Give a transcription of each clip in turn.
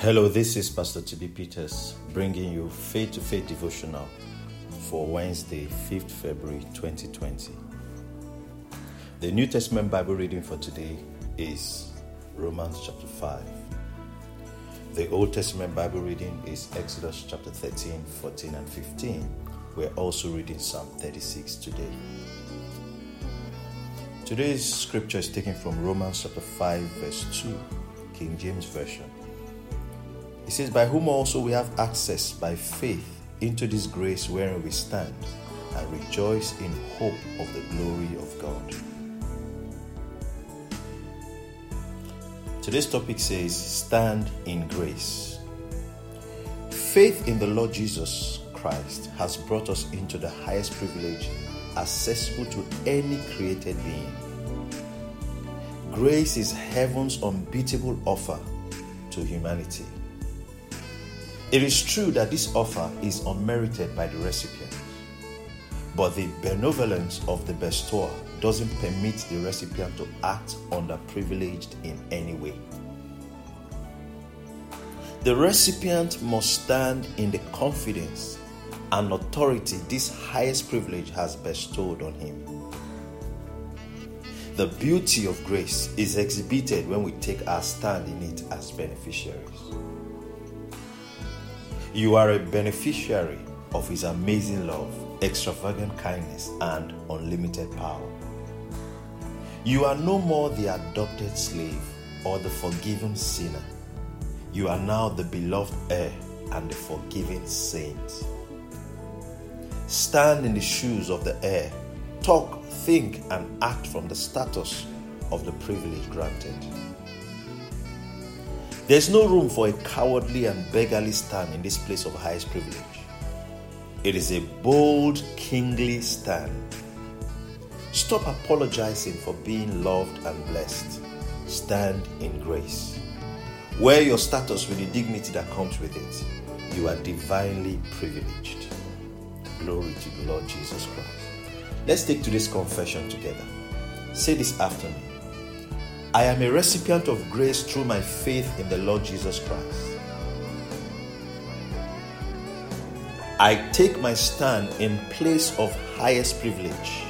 Hello, this is Pastor TB Peters bringing you Faith to Faith devotional for Wednesday, 5th February 2020. The New Testament Bible reading for today is Romans chapter 5. The Old Testament Bible reading is Exodus chapter 13, 14, and 15. We're also reading Psalm 36 today. Today's scripture is taken from Romans chapter 5, verse 2, King James Version. It says, By whom also we have access by faith into this grace wherein we stand and rejoice in hope of the glory of God. Today's topic says, Stand in grace. Faith in the Lord Jesus Christ has brought us into the highest privilege accessible to any created being. Grace is heaven's unbeatable offer to humanity. It is true that this offer is unmerited by the recipient, but the benevolence of the bestower doesn't permit the recipient to act underprivileged in any way. The recipient must stand in the confidence and authority this highest privilege has bestowed on him. The beauty of grace is exhibited when we take our stand in it as beneficiaries. You are a beneficiary of His amazing love, extravagant kindness, and unlimited power. You are no more the adopted slave or the forgiven sinner. You are now the beloved heir and the forgiven saint. Stand in the shoes of the heir. Talk, think, and act from the status of the privilege granted. There's no room for a cowardly and beggarly stand in this place of highest privilege. It is a bold, kingly stand. Stop apologizing for being loved and blessed. Stand in grace. Wear your status with the dignity that comes with it. You are divinely privileged. Glory to the Lord Jesus Christ. Let's take today's confession together. Say this after me. I am a recipient of grace through my faith in the Lord Jesus Christ. I take my stand in place of highest privilege.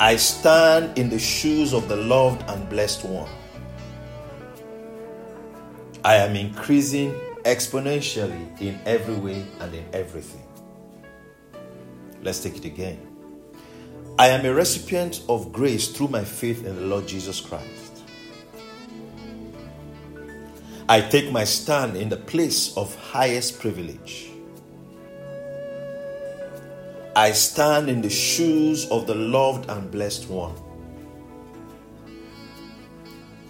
I stand in the shoes of the loved and blessed one. I am increasing exponentially in every way and in everything. Let's take it again. I am a recipient of grace through my faith in the Lord Jesus Christ. I take my stand in the place of highest privilege. I stand in the shoes of the loved and blessed one.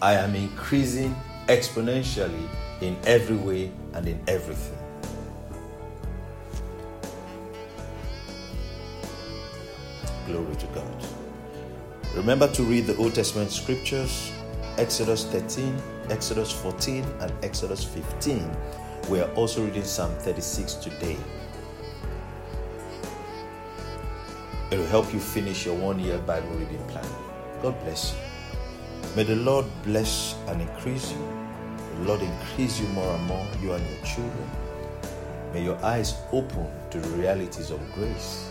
I am increasing exponentially in every way and in everything. Glory to God. Remember to read the Old Testament scriptures Exodus 13, Exodus 14, and Exodus 15. We are also reading Psalm 36 today. It will help you finish your one year Bible reading plan. God bless you. May the Lord bless and increase you. The Lord increase you more and more, you and your children. May your eyes open to the realities of grace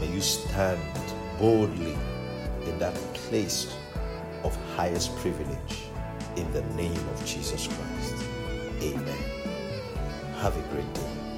may you stand boldly in that place of highest privilege in the name of Jesus Christ. Amen. Have a great day.